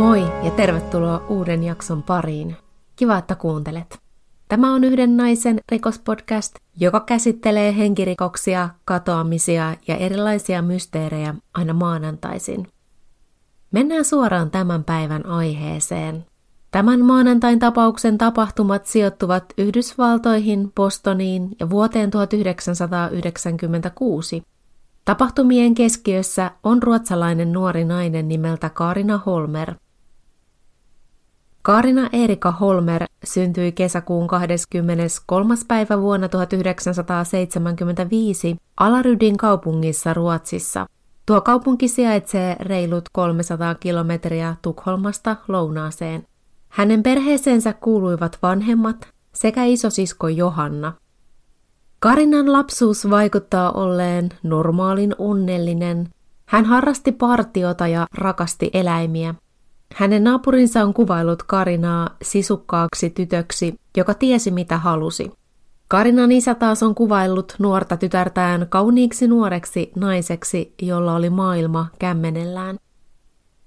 Moi ja tervetuloa uuden jakson pariin. Kiva, että kuuntelet. Tämä on yhden naisen rikospodcast, joka käsittelee henkirikoksia, katoamisia ja erilaisia mysteerejä aina maanantaisin. Mennään suoraan tämän päivän aiheeseen. Tämän maanantain tapauksen tapahtumat sijoittuvat Yhdysvaltoihin, Bostoniin ja vuoteen 1996. Tapahtumien keskiössä on ruotsalainen nuori nainen nimeltä Karina Holmer. Karina Erika Holmer syntyi kesäkuun 23. päivä vuonna 1975 Alarydin kaupungissa Ruotsissa. Tuo kaupunki sijaitsee reilut 300 kilometriä Tukholmasta lounaaseen. Hänen perheeseensä kuuluivat vanhemmat sekä isosisko Johanna. Karinan lapsuus vaikuttaa olleen normaalin onnellinen. Hän harrasti partiota ja rakasti eläimiä. Hänen naapurinsa on kuvailut Karinaa sisukkaaksi tytöksi, joka tiesi mitä halusi. Karinan isä taas on kuvaillut nuorta tytärtään kauniiksi nuoreksi naiseksi, jolla oli maailma kämmenellään.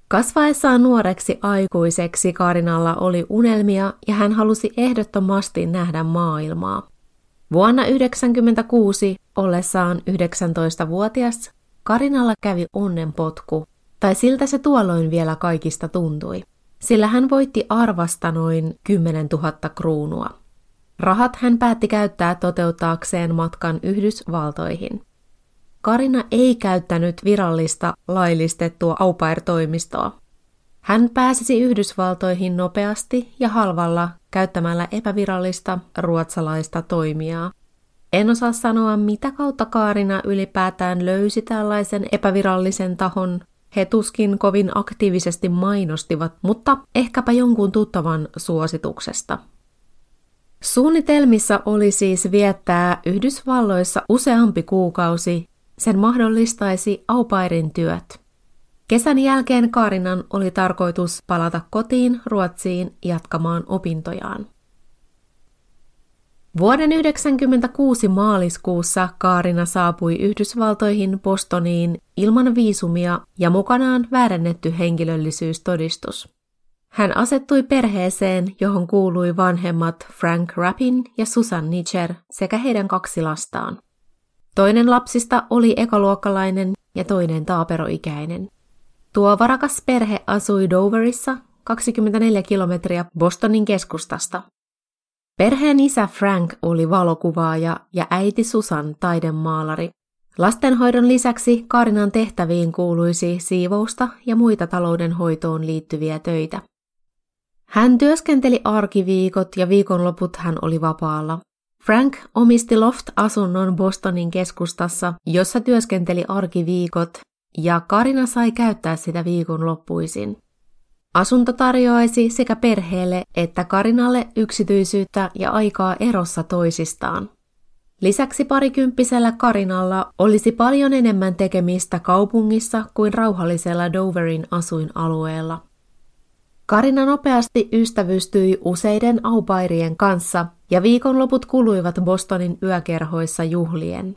Kasvaessaan nuoreksi aikuiseksi Karinalla oli unelmia ja hän halusi ehdottomasti nähdä maailmaa. Vuonna 1996 ollessaan 19-vuotias Karinalla kävi onnenpotku, tai siltä se tuolloin vielä kaikista tuntui, sillä hän voitti arvasta noin 10 000 kruunua. Rahat hän päätti käyttää toteuttaakseen matkan Yhdysvaltoihin. Karina ei käyttänyt virallista laillistettua au toimistoa Hän pääsisi Yhdysvaltoihin nopeasti ja halvalla käyttämällä epävirallista ruotsalaista toimijaa. En osaa sanoa, mitä kautta Kaarina ylipäätään löysi tällaisen epävirallisen tahon. He tuskin kovin aktiivisesti mainostivat, mutta ehkäpä jonkun tuttavan suosituksesta. Suunnitelmissa oli siis viettää Yhdysvalloissa useampi kuukausi sen mahdollistaisi aupairin työt. Kesän jälkeen Kaarinan oli tarkoitus palata kotiin Ruotsiin jatkamaan opintojaan. Vuoden 1996 maaliskuussa Kaarina saapui Yhdysvaltoihin Bostoniin ilman viisumia ja mukanaan väärennetty henkilöllisyystodistus. Hän asettui perheeseen, johon kuului vanhemmat Frank Rappin ja Susan Nicher sekä heidän kaksi lastaan. Toinen lapsista oli ekaluokkalainen ja toinen taaperoikäinen. Tuo varakas perhe asui Doverissa 24 kilometriä Bostonin keskustasta. Perheen isä Frank oli valokuvaaja ja äiti Susan taidemaalari. Lastenhoidon lisäksi Karinan tehtäviin kuuluisi siivousta ja muita taloudenhoitoon liittyviä töitä. Hän työskenteli arkiviikot ja viikonloput hän oli vapaalla. Frank omisti loft-asunnon Bostonin keskustassa, jossa työskenteli arkiviikot, ja Karina sai käyttää sitä viikonloppuisin. Asunto tarjoaisi sekä perheelle että Karinalle yksityisyyttä ja aikaa erossa toisistaan. Lisäksi parikymppisellä Karinalla olisi paljon enemmän tekemistä kaupungissa kuin rauhallisella Doverin asuinalueella. Karina nopeasti ystävystyi useiden aupairien kanssa ja viikonloput kuluivat Bostonin yökerhoissa juhlien.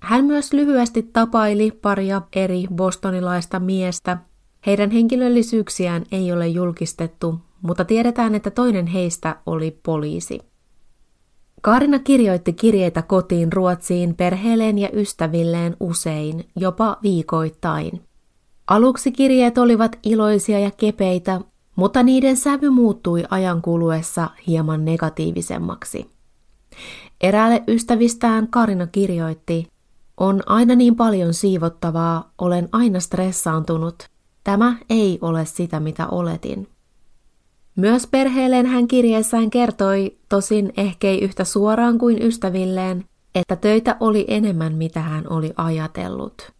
Hän myös lyhyesti tapaili paria eri bostonilaista miestä. Heidän henkilöllisyyksiään ei ole julkistettu, mutta tiedetään, että toinen heistä oli poliisi. Kaarina kirjoitti kirjeitä kotiin Ruotsiin perheelleen ja ystävilleen usein, jopa viikoittain. Aluksi kirjeet olivat iloisia ja kepeitä, mutta niiden sävy muuttui ajan kuluessa hieman negatiivisemmaksi. Eräälle ystävistään Karina kirjoitti, on aina niin paljon siivottavaa, olen aina stressaantunut. Tämä ei ole sitä, mitä oletin. Myös perheelleen hän kirjeessään kertoi, tosin ehkei yhtä suoraan kuin ystävilleen, että töitä oli enemmän, mitä hän oli ajatellut.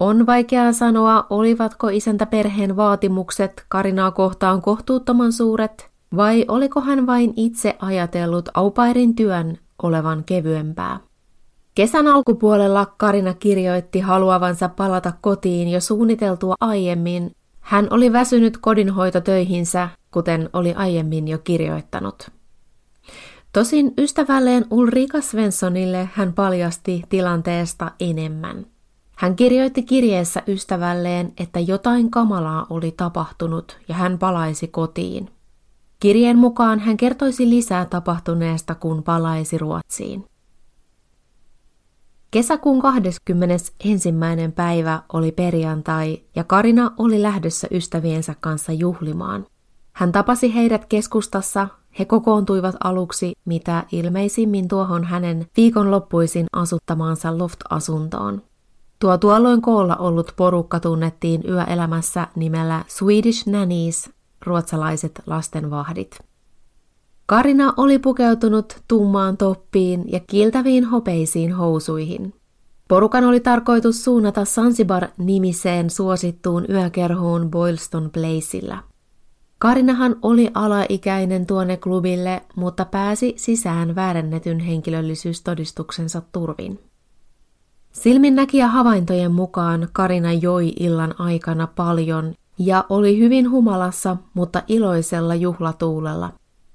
On vaikeaa sanoa, olivatko isäntä perheen vaatimukset Karinaa kohtaan kohtuuttoman suuret, vai oliko hän vain itse ajatellut aupairin työn olevan kevyempää. Kesän alkupuolella Karina kirjoitti haluavansa palata kotiin jo suunniteltua aiemmin. Hän oli väsynyt kodinhoitotöihinsä, kuten oli aiemmin jo kirjoittanut. Tosin ystävälleen Ulrika Svenssonille hän paljasti tilanteesta enemmän. Hän kirjoitti kirjeessä ystävälleen, että jotain kamalaa oli tapahtunut ja hän palaisi kotiin. Kirjeen mukaan hän kertoisi lisää tapahtuneesta, kun palaisi Ruotsiin. Kesäkuun 21. päivä oli perjantai ja Karina oli lähdössä ystäviensä kanssa juhlimaan. Hän tapasi heidät keskustassa, he kokoontuivat aluksi mitä ilmeisimmin tuohon hänen viikonloppuisin asuttamaansa loft-asuntoon. Tuo tuolloin koolla ollut porukka tunnettiin yöelämässä nimellä Swedish Nannies, ruotsalaiset lastenvahdit. Karina oli pukeutunut tummaan toppiin ja kiiltäviin hopeisiin housuihin. Porukan oli tarkoitus suunnata Sansibar-nimiseen suosittuun yökerhoon Boylston Placeillä. Karinahan oli alaikäinen tuonne klubille, mutta pääsi sisään väärennetyn henkilöllisyystodistuksensa turvin. Silminnäkijä havaintojen mukaan Karina joi illan aikana paljon ja oli hyvin humalassa, mutta iloisella juhlatuulella.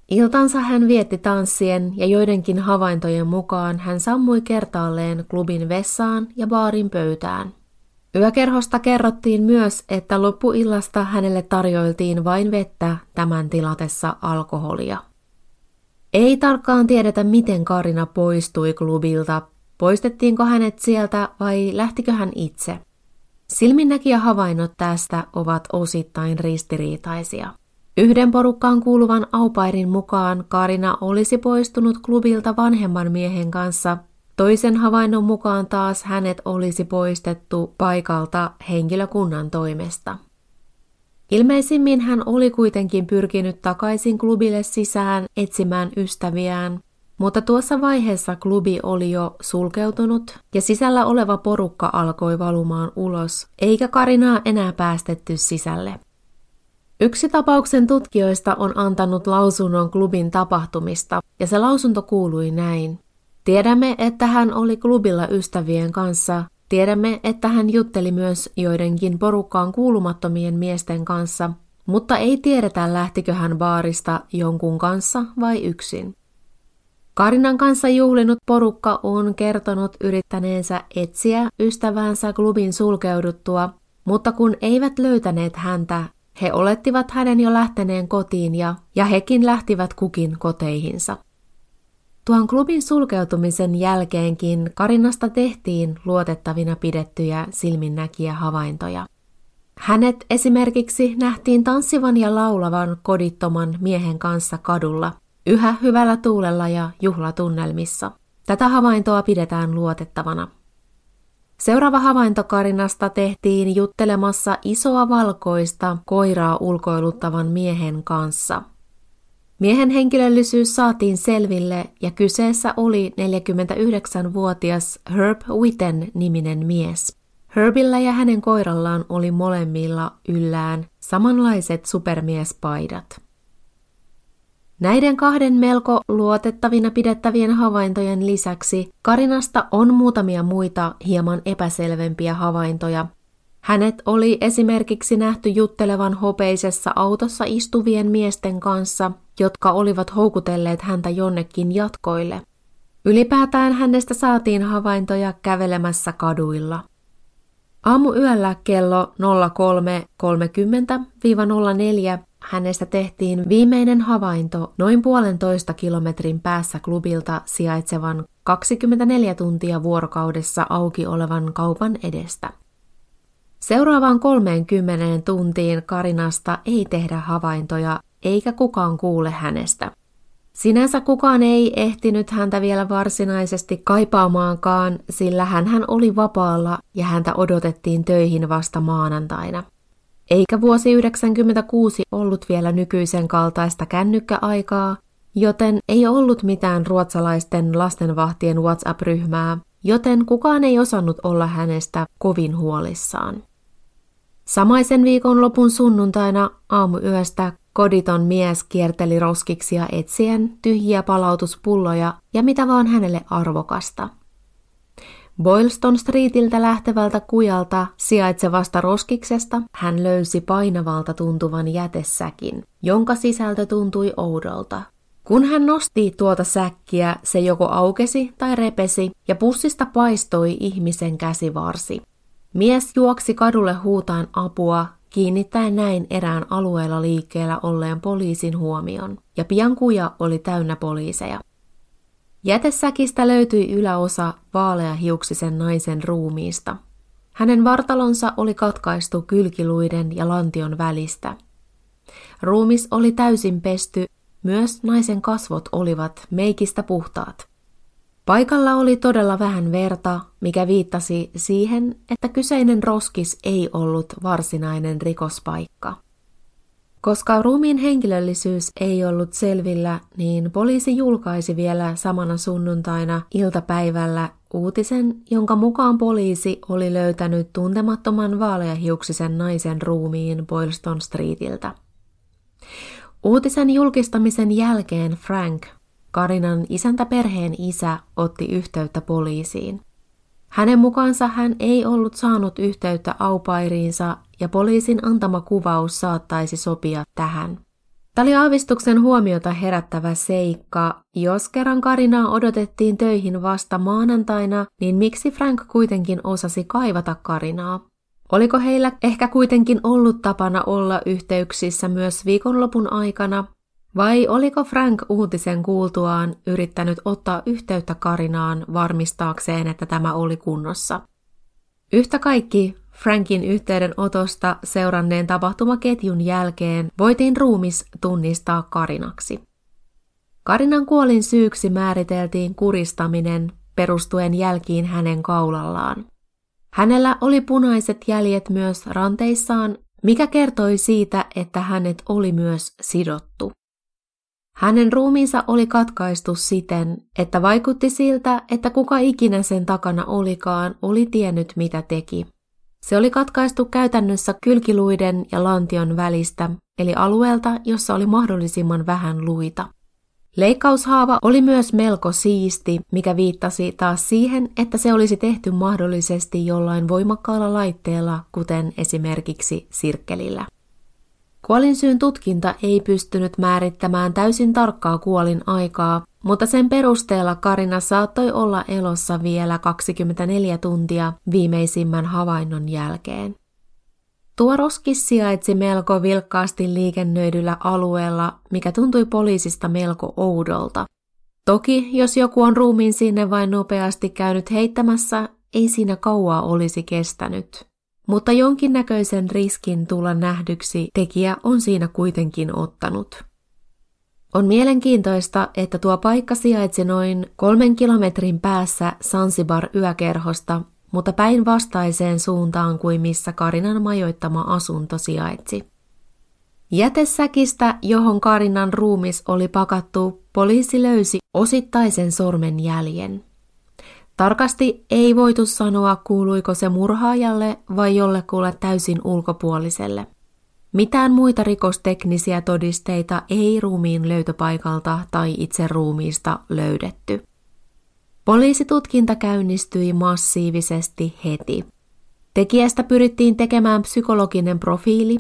Iltansa hän vietti tanssien ja joidenkin havaintojen mukaan hän sammui kertaalleen klubin vessaan ja baarin pöytään. Yökerhosta kerrottiin myös, että loppuillasta hänelle tarjoiltiin vain vettä tämän tilatessa alkoholia. Ei tarkkaan tiedetä, miten Karina poistui klubilta, poistettiinko hänet sieltä vai lähtikö hän itse. Silminnäkijä havainnot tästä ovat osittain ristiriitaisia. Yhden porukkaan kuuluvan aupairin mukaan Karina olisi poistunut klubilta vanhemman miehen kanssa Toisen havainnon mukaan taas hänet olisi poistettu paikalta henkilökunnan toimesta. Ilmeisimmin hän oli kuitenkin pyrkinyt takaisin klubille sisään etsimään ystäviään, mutta tuossa vaiheessa klubi oli jo sulkeutunut ja sisällä oleva porukka alkoi valumaan ulos, eikä Karinaa enää päästetty sisälle. Yksi tapauksen tutkijoista on antanut lausunnon klubin tapahtumista, ja se lausunto kuului näin. Tiedämme, että hän oli klubilla ystävien kanssa. Tiedämme, että hän jutteli myös joidenkin porukkaan kuulumattomien miesten kanssa, mutta ei tiedetä lähtikö hän baarista jonkun kanssa vai yksin. Karinan kanssa juhlinut porukka on kertonut yrittäneensä etsiä ystävänsä klubin sulkeuduttua, mutta kun eivät löytäneet häntä, he olettivat hänen jo lähteneen kotiin ja, ja hekin lähtivät kukin koteihinsa. Tuon klubin sulkeutumisen jälkeenkin Karinasta tehtiin luotettavina pidettyjä silminnäkiä havaintoja. Hänet esimerkiksi nähtiin tanssivan ja laulavan kodittoman miehen kanssa kadulla, yhä hyvällä tuulella ja juhlatunnelmissa. Tätä havaintoa pidetään luotettavana. Seuraava havainto Karinasta tehtiin juttelemassa isoa valkoista koiraa ulkoiluttavan miehen kanssa – Miehen henkilöllisyys saatiin selville ja kyseessä oli 49-vuotias Herb Witten niminen mies. Herbillä ja hänen koirallaan oli molemmilla yllään samanlaiset supermiespaidat. Näiden kahden melko luotettavina pidettävien havaintojen lisäksi Karinasta on muutamia muita hieman epäselvempiä havaintoja, hänet oli esimerkiksi nähty juttelevan hopeisessa autossa istuvien miesten kanssa, jotka olivat houkutelleet häntä jonnekin jatkoille. Ylipäätään hänestä saatiin havaintoja kävelemässä kaduilla. Aamuyöllä kello 03.30-04 hänestä tehtiin viimeinen havainto noin puolentoista kilometrin päässä klubilta sijaitsevan 24 tuntia vuorokaudessa auki olevan kaupan edestä. Seuraavaan 30 tuntiin Karinasta ei tehdä havaintoja, eikä kukaan kuule hänestä. Sinänsä kukaan ei ehtinyt häntä vielä varsinaisesti kaipaamaankaan, sillä hän oli vapaalla ja häntä odotettiin töihin vasta maanantaina. Eikä vuosi 1996 ollut vielä nykyisen kaltaista kännykkäaikaa, joten ei ollut mitään ruotsalaisten lastenvahtien WhatsApp-ryhmää, joten kukaan ei osannut olla hänestä kovin huolissaan. Samaisen viikon lopun sunnuntaina aamuyöstä koditon mies kierteli roskiksia etsien tyhjiä palautuspulloja ja mitä vaan hänelle arvokasta. Boylston Streetiltä lähtevältä kujalta sijaitsevasta roskiksesta hän löysi painavalta tuntuvan jätesäkin, jonka sisältö tuntui oudolta. Kun hän nosti tuota säkkiä, se joko aukesi tai repesi ja pussista paistoi ihmisen käsivarsi. Mies juoksi kadulle huutaan apua, kiinnittäen näin erään alueella liikkeellä olleen poliisin huomion, ja pian kuja oli täynnä poliiseja. Jätesäkistä löytyi yläosa vaaleahiuksisen naisen ruumiista. Hänen vartalonsa oli katkaistu kylkiluiden ja lantion välistä. Ruumis oli täysin pesty, myös naisen kasvot olivat meikistä puhtaat. Paikalla oli todella vähän verta, mikä viittasi siihen, että kyseinen roskis ei ollut varsinainen rikospaikka. Koska ruumiin henkilöllisyys ei ollut selvillä, niin poliisi julkaisi vielä samana sunnuntaina iltapäivällä uutisen, jonka mukaan poliisi oli löytänyt tuntemattoman vaaleahiuksisen naisen ruumiin Boylston Streetiltä. Uutisen julkistamisen jälkeen Frank, Karinan isäntäperheen isä, otti yhteyttä poliisiin. Hänen mukaansa hän ei ollut saanut yhteyttä aupairiinsa ja poliisin antama kuvaus saattaisi sopia tähän. Tämä oli aavistuksen huomiota herättävä seikka. Jos kerran Karinaa odotettiin töihin vasta maanantaina, niin miksi Frank kuitenkin osasi kaivata Karinaa? Oliko heillä ehkä kuitenkin ollut tapana olla yhteyksissä myös viikonlopun aikana, vai oliko Frank uutisen kuultuaan yrittänyt ottaa yhteyttä Karinaan varmistaakseen, että tämä oli kunnossa? Yhtä kaikki Frankin yhteydenotosta seuranneen tapahtumaketjun jälkeen voitiin ruumis tunnistaa Karinaksi. Karinan kuolin syyksi määriteltiin kuristaminen perustuen jälkiin hänen kaulallaan. Hänellä oli punaiset jäljet myös ranteissaan, mikä kertoi siitä, että hänet oli myös sidottu. Hänen ruumiinsa oli katkaistu siten, että vaikutti siltä, että kuka ikinä sen takana olikaan, oli tiennyt mitä teki. Se oli katkaistu käytännössä kylkiluiden ja lantion välistä, eli alueelta, jossa oli mahdollisimman vähän luita. Leikkaushaava oli myös melko siisti, mikä viittasi taas siihen, että se olisi tehty mahdollisesti jollain voimakkaalla laitteella, kuten esimerkiksi sirkkelillä. Kuolinsyyn tutkinta ei pystynyt määrittämään täysin tarkkaa kuolin aikaa, mutta sen perusteella Karina saattoi olla elossa vielä 24 tuntia viimeisimmän havainnon jälkeen. Tuo roskis sijaitsi melko vilkkaasti liikennöidyllä alueella, mikä tuntui poliisista melko oudolta. Toki, jos joku on ruumiin sinne vain nopeasti käynyt heittämässä, ei siinä kauaa olisi kestänyt. Mutta jonkinnäköisen riskin tulla nähdyksi tekijä on siinä kuitenkin ottanut. On mielenkiintoista, että tuo paikka sijaitsi noin kolmen kilometrin päässä Sansibar yökerhosta, mutta päinvastaiseen suuntaan kuin missä Karinan majoittama asunto sijaitsi. Jätesäkistä, johon Karinan ruumis oli pakattu, poliisi löysi osittaisen sormen jäljen. Tarkasti ei voitu sanoa, kuuluiko se murhaajalle vai jollekulle täysin ulkopuoliselle. Mitään muita rikosteknisiä todisteita ei ruumiin löytöpaikalta tai itse ruumiista löydetty. Poliisitutkinta käynnistyi massiivisesti heti. Tekijästä pyrittiin tekemään psykologinen profiili.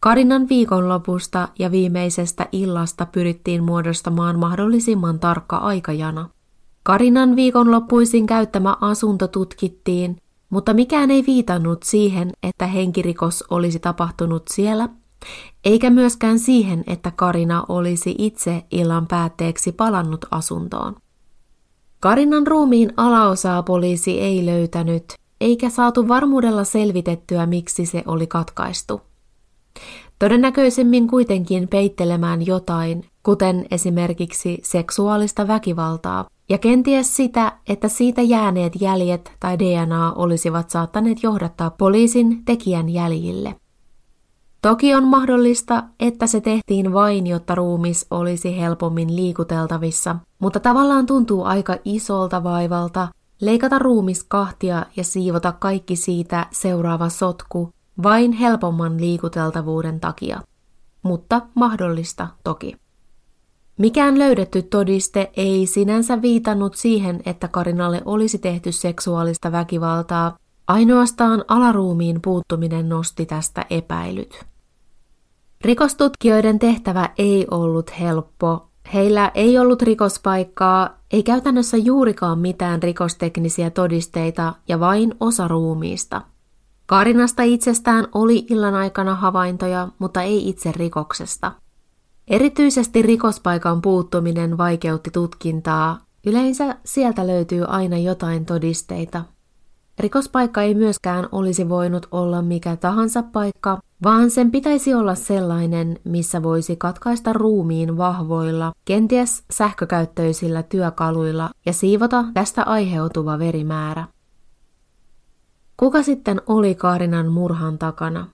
Karinan viikonlopusta ja viimeisestä illasta pyrittiin muodostamaan mahdollisimman tarkka aikajana. Karinan viikonloppuisin käyttämä asunto tutkittiin, mutta mikään ei viitannut siihen, että henkirikos olisi tapahtunut siellä, eikä myöskään siihen, että Karina olisi itse illan päätteeksi palannut asuntoon. Karinan ruumiin alaosaa poliisi ei löytänyt, eikä saatu varmuudella selvitettyä, miksi se oli katkaistu. Todennäköisemmin kuitenkin peittelemään jotain, kuten esimerkiksi seksuaalista väkivaltaa, ja kenties sitä, että siitä jääneet jäljet tai DNA olisivat saattaneet johdattaa poliisin tekijän jäljille. Toki on mahdollista, että se tehtiin vain, jotta ruumis olisi helpommin liikuteltavissa, mutta tavallaan tuntuu aika isolta vaivalta leikata ruumis kahtia ja siivota kaikki siitä seuraava sotku vain helpomman liikuteltavuuden takia. Mutta mahdollista toki. Mikään löydetty todiste ei sinänsä viitannut siihen, että Karinalle olisi tehty seksuaalista väkivaltaa, ainoastaan alaruumiin puuttuminen nosti tästä epäilyt. Rikostutkijoiden tehtävä ei ollut helppo. Heillä ei ollut rikospaikkaa, ei käytännössä juurikaan mitään rikosteknisiä todisteita ja vain osa ruumiista. Karinasta itsestään oli illan aikana havaintoja, mutta ei itse rikoksesta. Erityisesti rikospaikan puuttuminen vaikeutti tutkintaa. Yleensä sieltä löytyy aina jotain todisteita. Rikospaikka ei myöskään olisi voinut olla mikä tahansa paikka, vaan sen pitäisi olla sellainen, missä voisi katkaista ruumiin vahvoilla, kenties sähkökäyttöisillä työkaluilla ja siivota tästä aiheutuva verimäärä. Kuka sitten oli Karinan murhan takana?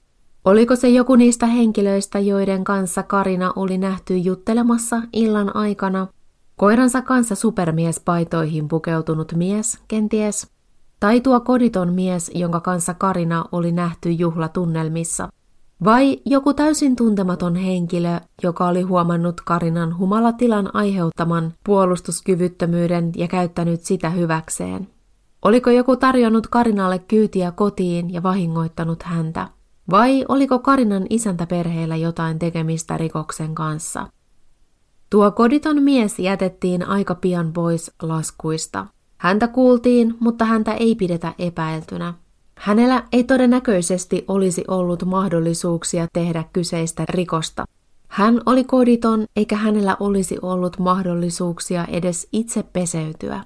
Oliko se joku niistä henkilöistä, joiden kanssa Karina oli nähty juttelemassa illan aikana? Koiransa kanssa supermiespaitoihin pukeutunut mies, kenties? Tai tuo koditon mies, jonka kanssa Karina oli nähty juhlatunnelmissa? Vai joku täysin tuntematon henkilö, joka oli huomannut Karinan humalatilan aiheuttaman puolustuskyvyttömyyden ja käyttänyt sitä hyväkseen? Oliko joku tarjonnut Karinalle kyytiä kotiin ja vahingoittanut häntä? Vai oliko Karinan isäntäperheellä jotain tekemistä rikoksen kanssa? Tuo koditon mies jätettiin aika pian pois laskuista. Häntä kuultiin, mutta häntä ei pidetä epäiltynä. Hänellä ei todennäköisesti olisi ollut mahdollisuuksia tehdä kyseistä rikosta. Hän oli koditon, eikä hänellä olisi ollut mahdollisuuksia edes itse peseytyä.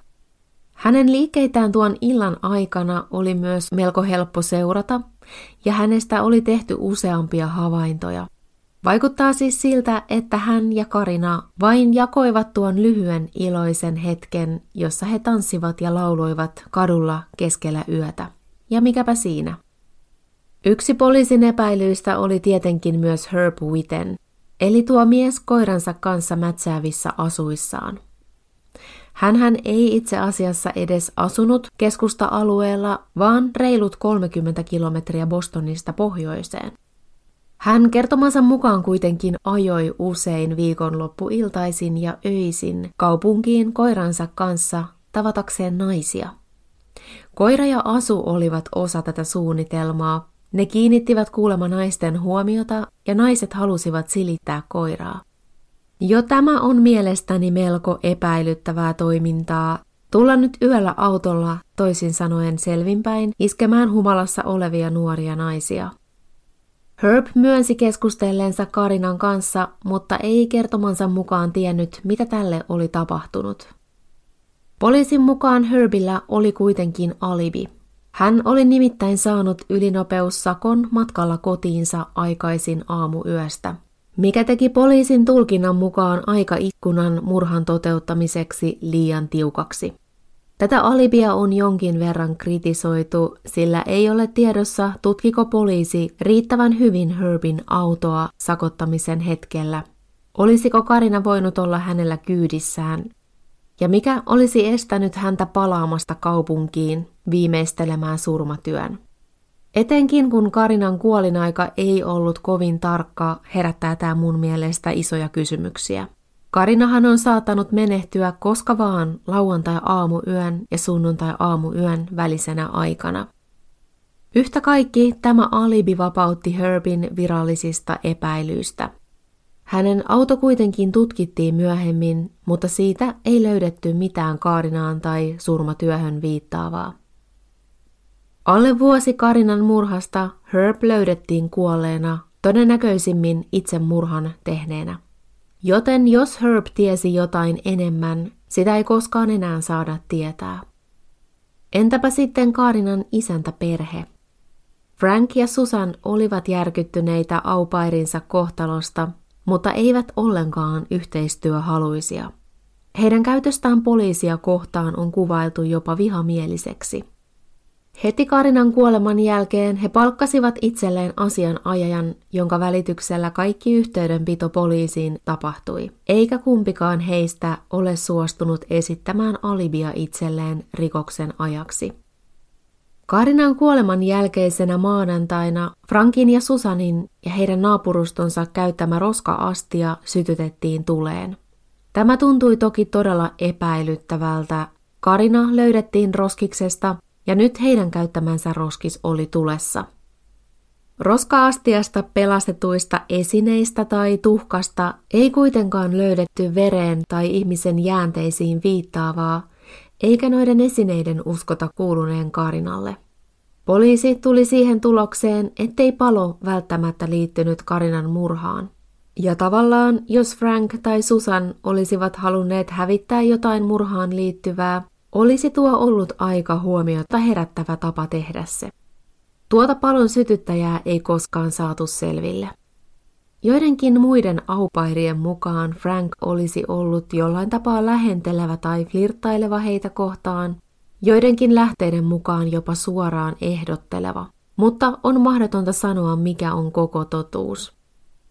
Hänen liikkeitään tuon illan aikana oli myös melko helppo seurata, ja hänestä oli tehty useampia havaintoja. Vaikuttaa siis siltä, että hän ja Karina vain jakoivat tuon lyhyen iloisen hetken, jossa he tanssivat ja lauloivat kadulla keskellä yötä. Ja mikäpä siinä? Yksi poliisin epäilyistä oli tietenkin myös Herb Witten, eli tuo mies koiransa kanssa mätsäävissä asuissaan. Hänhän ei itse asiassa edes asunut keskusta-alueella, vaan reilut 30 kilometriä Bostonista pohjoiseen. Hän kertomansa mukaan kuitenkin ajoi usein viikonloppuiltaisin ja öisin kaupunkiin koiransa kanssa tavatakseen naisia. Koira ja asu olivat osa tätä suunnitelmaa. Ne kiinnittivät kuulema naisten huomiota ja naiset halusivat silittää koiraa. Jo tämä on mielestäni melko epäilyttävää toimintaa. Tulla nyt yöllä autolla, toisin sanoen selvinpäin, iskemään humalassa olevia nuoria naisia. Herb myönsi keskustelleensa Karinan kanssa, mutta ei kertomansa mukaan tiennyt, mitä tälle oli tapahtunut. Poliisin mukaan Herbillä oli kuitenkin alibi. Hän oli nimittäin saanut ylinopeussakon matkalla kotiinsa aikaisin aamuyöstä mikä teki poliisin tulkinnan mukaan aikaikkunan murhan toteuttamiseksi liian tiukaksi. Tätä alibia on jonkin verran kritisoitu, sillä ei ole tiedossa, tutkiko poliisi riittävän hyvin Herbin autoa sakottamisen hetkellä. Olisiko Karina voinut olla hänellä kyydissään? Ja mikä olisi estänyt häntä palaamasta kaupunkiin viimeistelemään surmatyön? Etenkin kun Karinan kuolinaika ei ollut kovin tarkka, herättää tämä mun mielestä isoja kysymyksiä. Karinahan on saattanut menehtyä koska vaan lauantai-aamuyön ja sunnuntai-aamuyön välisenä aikana. Yhtä kaikki tämä alibi vapautti Herbin virallisista epäilyistä. Hänen auto kuitenkin tutkittiin myöhemmin, mutta siitä ei löydetty mitään Kaarinaan tai surmatyöhön viittaavaa. Alle vuosi Karinan murhasta Herb löydettiin kuolleena, todennäköisimmin itse murhan tehneenä. Joten jos Herb tiesi jotain enemmän, sitä ei koskaan enää saada tietää. Entäpä sitten Karinan isäntä perhe? Frank ja Susan olivat järkyttyneitä aupairinsa kohtalosta, mutta eivät ollenkaan yhteistyöhaluisia. Heidän käytöstään poliisia kohtaan on kuvailtu jopa vihamieliseksi. Heti Karinan kuoleman jälkeen he palkkasivat itselleen asianajajan, jonka välityksellä kaikki yhteydenpito poliisiin tapahtui, eikä kumpikaan heistä ole suostunut esittämään alibia itselleen rikoksen ajaksi. Karinan kuoleman jälkeisenä maanantaina Frankin ja Susanin ja heidän naapurustonsa käyttämä roska-astia sytytettiin tuleen. Tämä tuntui toki todella epäilyttävältä. Karina löydettiin roskiksesta ja nyt heidän käyttämänsä roskis oli tulessa. Roskaastiasta pelastetuista esineistä tai tuhkasta ei kuitenkaan löydetty vereen tai ihmisen jäänteisiin viittaavaa, eikä noiden esineiden uskota kuuluneen Karinalle. Poliisi tuli siihen tulokseen, ettei palo välttämättä liittynyt Karinan murhaan. Ja tavallaan, jos Frank tai Susan olisivat halunneet hävittää jotain murhaan liittyvää, olisi tuo ollut aika huomiota herättävä tapa tehdä se. Tuota palon sytyttäjää ei koskaan saatu selville. Joidenkin muiden aupairien mukaan Frank olisi ollut jollain tapaa lähentelevä tai flirttaileva heitä kohtaan, joidenkin lähteiden mukaan jopa suoraan ehdotteleva, mutta on mahdotonta sanoa mikä on koko totuus.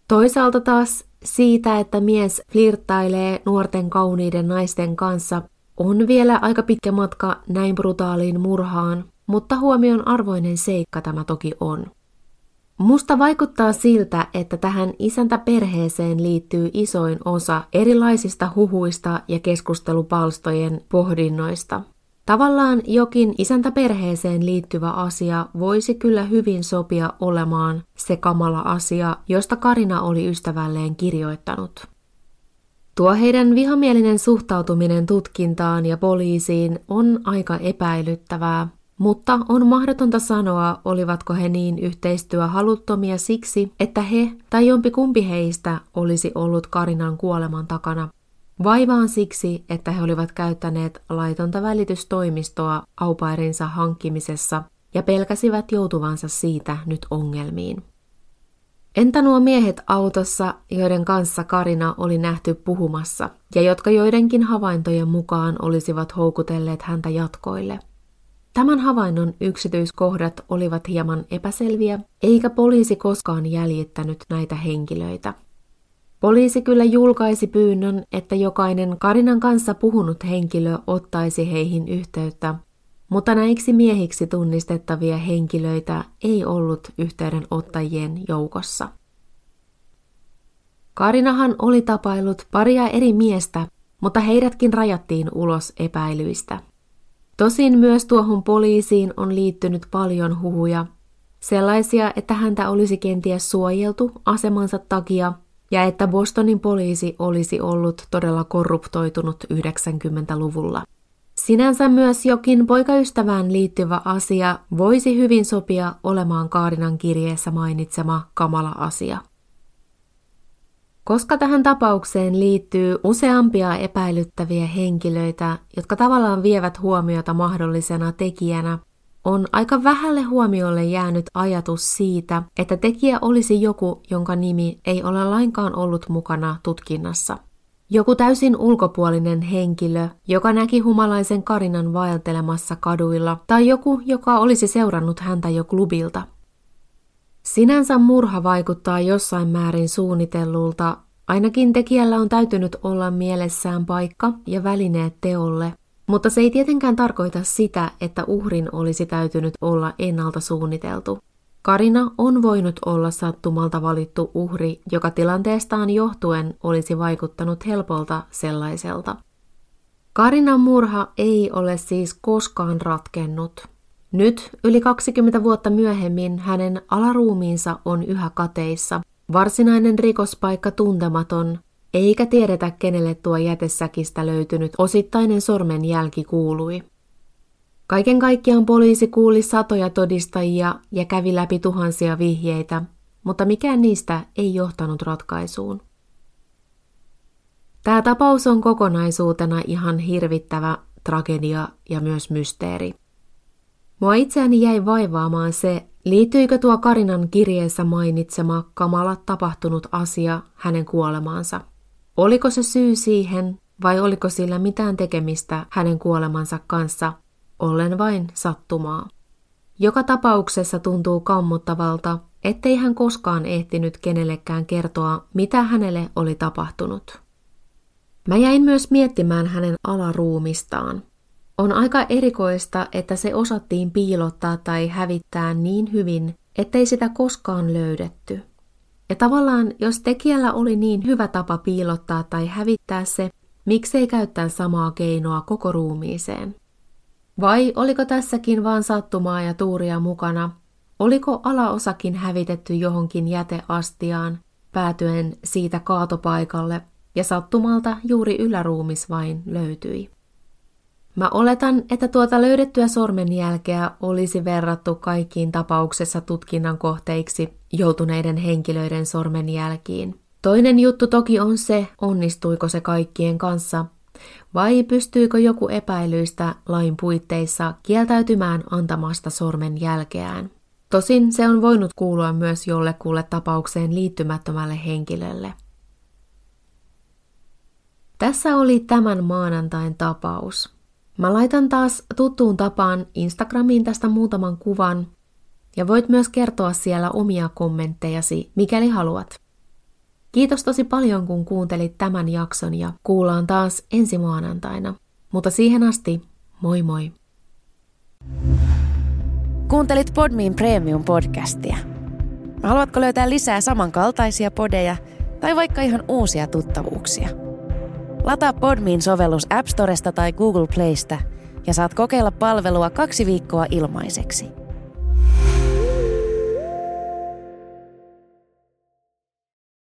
Toisaalta taas siitä, että mies flirttailee nuorten kauniiden naisten kanssa, on vielä aika pitkä matka näin brutaaliin murhaan, mutta huomion arvoinen seikka tämä toki on. Musta vaikuttaa siltä, että tähän isäntäperheeseen liittyy isoin osa erilaisista huhuista ja keskustelupalstojen pohdinnoista. Tavallaan jokin isäntäperheeseen liittyvä asia voisi kyllä hyvin sopia olemaan se kamala asia, josta Karina oli ystävälleen kirjoittanut. Tuo heidän vihamielinen suhtautuminen tutkintaan ja poliisiin on aika epäilyttävää, mutta on mahdotonta sanoa, olivatko he niin yhteistyöhaluttomia siksi, että he tai jompikumpi heistä olisi ollut Karinan kuoleman takana, vai vaan siksi, että he olivat käyttäneet laitonta välitystoimistoa aupairinsa hankkimisessa ja pelkäsivät joutuvansa siitä nyt ongelmiin. Entä nuo miehet autossa, joiden kanssa Karina oli nähty puhumassa ja jotka joidenkin havaintojen mukaan olisivat houkutelleet häntä jatkoille? Tämän havainnon yksityiskohdat olivat hieman epäselviä, eikä poliisi koskaan jäljittänyt näitä henkilöitä. Poliisi kyllä julkaisi pyynnön, että jokainen Karinan kanssa puhunut henkilö ottaisi heihin yhteyttä, mutta näiksi miehiksi tunnistettavia henkilöitä ei ollut yhteydenottajien joukossa. Karinahan oli tapailut paria eri miestä, mutta heidätkin rajattiin ulos epäilyistä. Tosin myös tuohon poliisiin on liittynyt paljon huhuja, sellaisia, että häntä olisi kenties suojeltu asemansa takia ja että Bostonin poliisi olisi ollut todella korruptoitunut 90-luvulla. Sinänsä myös jokin poikaystävään liittyvä asia voisi hyvin sopia olemaan Kaarinan kirjeessä mainitsema kamala asia. Koska tähän tapaukseen liittyy useampia epäilyttäviä henkilöitä, jotka tavallaan vievät huomiota mahdollisena tekijänä, on aika vähälle huomiolle jäänyt ajatus siitä, että tekijä olisi joku, jonka nimi ei ole lainkaan ollut mukana tutkinnassa. Joku täysin ulkopuolinen henkilö, joka näki humalaisen Karinan vaeltelemassa kaduilla, tai joku, joka olisi seurannut häntä jo klubilta. Sinänsä murha vaikuttaa jossain määrin suunnitellulta, ainakin tekijällä on täytynyt olla mielessään paikka ja välineet teolle, mutta se ei tietenkään tarkoita sitä, että uhrin olisi täytynyt olla ennalta suunniteltu. Karina on voinut olla sattumalta valittu uhri, joka tilanteestaan johtuen olisi vaikuttanut helpolta sellaiselta. Karinan murha ei ole siis koskaan ratkennut. Nyt, yli 20 vuotta myöhemmin, hänen alaruumiinsa on yhä kateissa. Varsinainen rikospaikka tuntematon, eikä tiedetä kenelle tuo jätesäkistä löytynyt osittainen sormenjälki kuului. Kaiken kaikkiaan poliisi kuuli satoja todistajia ja kävi läpi tuhansia vihjeitä, mutta mikään niistä ei johtanut ratkaisuun. Tämä tapaus on kokonaisuutena ihan hirvittävä tragedia ja myös mysteeri. Mua itseäni jäi vaivaamaan se, liittyykö tuo Karinan kirjeessä mainitsema kamala tapahtunut asia hänen kuolemaansa. Oliko se syy siihen vai oliko sillä mitään tekemistä hänen kuolemansa kanssa, ollen vain sattumaa? Joka tapauksessa tuntuu kammottavalta, ettei hän koskaan ehtinyt kenellekään kertoa, mitä hänelle oli tapahtunut. Mä jäin myös miettimään hänen alaruumistaan. On aika erikoista, että se osattiin piilottaa tai hävittää niin hyvin, ettei sitä koskaan löydetty. Ja tavallaan, jos tekijällä oli niin hyvä tapa piilottaa tai hävittää se, miksei käyttää samaa keinoa koko ruumiiseen? Vai oliko tässäkin vain sattumaa ja tuuria mukana? Oliko alaosakin hävitetty johonkin jäteastiaan, päätyen siitä kaatopaikalle, ja sattumalta juuri yläruumis vain löytyi? Mä oletan, että tuota löydettyä sormenjälkeä olisi verrattu kaikkiin tapauksessa tutkinnan kohteiksi joutuneiden henkilöiden sormenjälkiin. Toinen juttu toki on se, onnistuiko se kaikkien kanssa, vai pystyykö joku epäilyistä lain puitteissa kieltäytymään antamasta sormenjälkeään. Tosin se on voinut kuulua myös jollekulle tapaukseen liittymättömälle henkilölle. Tässä oli tämän maanantain tapaus. Mä laitan taas tuttuun tapaan Instagramiin tästä muutaman kuvan, ja voit myös kertoa siellä omia kommenttejasi, mikäli haluat. Kiitos tosi paljon, kun kuuntelit tämän jakson ja kuullaan taas ensi maanantaina. Mutta siihen asti, moi moi! Kuuntelit Podmin Premium-podcastia. Haluatko löytää lisää samankaltaisia podeja tai vaikka ihan uusia tuttavuuksia? Lataa Podmin sovellus App Storesta tai Google Playsta ja saat kokeilla palvelua kaksi viikkoa ilmaiseksi –